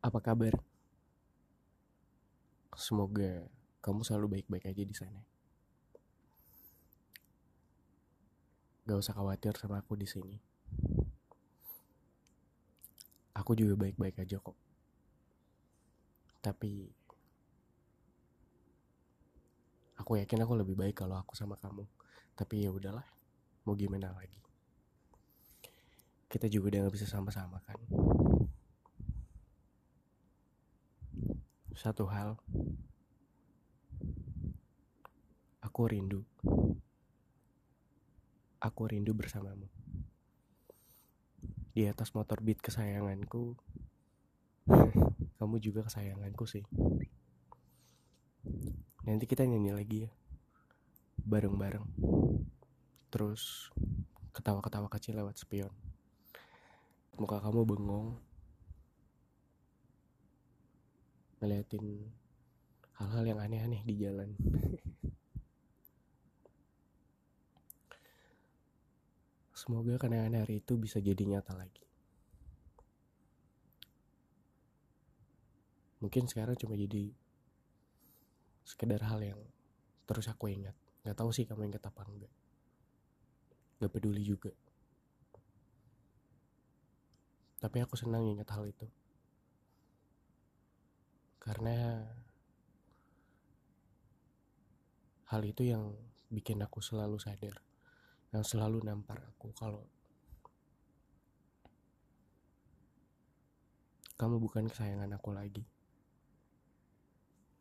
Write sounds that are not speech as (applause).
Apa kabar? Semoga kamu selalu baik-baik aja di sana. Gak usah khawatir sama aku di sini. Aku juga baik-baik aja kok. Tapi aku yakin aku lebih baik kalau aku sama kamu. Tapi ya udahlah, mau gimana lagi? Kita juga udah gak bisa sama-sama kan. Satu hal, aku rindu. Aku rindu bersamamu. Di atas motor beat kesayanganku, (laughs) kamu juga kesayanganku sih. Nanti kita nyanyi lagi ya. Bareng-bareng. Terus ketawa-ketawa kecil lewat spion. Muka kamu bengong. Ngeliatin hal-hal yang aneh-aneh di jalan. (laughs) Semoga kenangan hari itu bisa jadi nyata lagi. Mungkin sekarang cuma jadi sekedar hal yang terus aku ingat. Gak tahu sih kamu ingat apa enggak. Gak peduli juga. Tapi aku senang ingat hal itu. Karena hal itu yang bikin aku selalu sadar. Yang selalu nampar aku kalau kamu bukan kesayangan aku lagi.